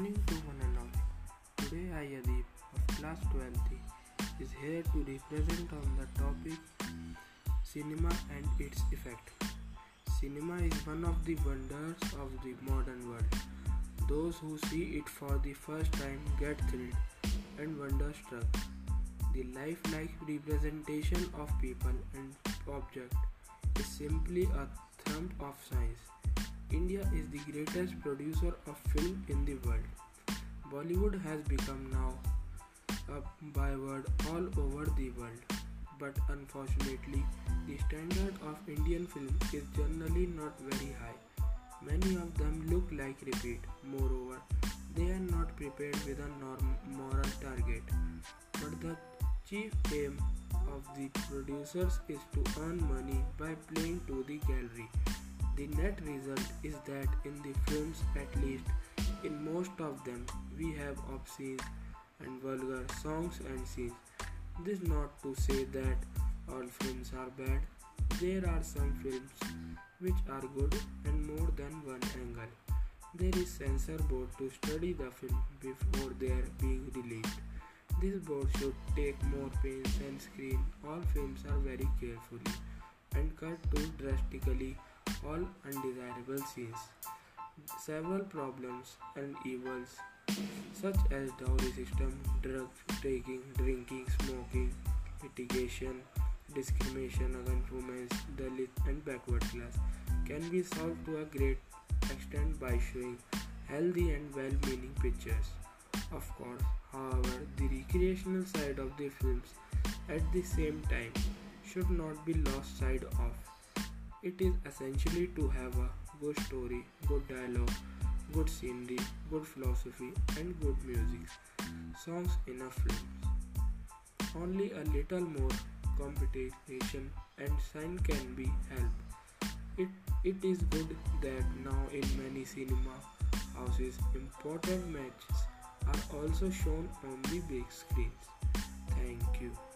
Morning to one and all. Today I Adeep of class 12th is here to represent on the topic cinema and its effect. Cinema is one of the wonders of the modern world. Those who see it for the first time get thrilled and wonderstruck. The lifelike representation of people and objects is simply a triumph of science. India is the greatest producer of film in the world. Bollywood has become now a byword all over the world. But unfortunately, the standard of Indian film is generally not very high. Many of them look like repeat. Moreover, they are not prepared with a norm- moral target. But the chief aim of the producers is to earn money by playing to the gallery. The net result is that in the films, at least in most of them, we have obscene and vulgar songs and scenes. This not to say that all films are bad. There are some films which are good and more than one angle. There is censor board to study the film before they are being released. This board should take more pains and screen all films are very carefully and cut to drastically all undesirable scenes. Several problems and evils such as dowry system, drug taking, drinking, smoking, litigation, discrimination against women, Dalit and backward class can be solved to a great extent by showing healthy and well-meaning pictures. Of course, however, the recreational side of the films at the same time should not be lost sight of. It is essentially to have a good story, good dialogue, good scenery, good philosophy, and good music. Songs in a film. Only a little more competition and sign can be helped. It, it is good that now in many cinema houses important matches are also shown on the big screens. Thank you.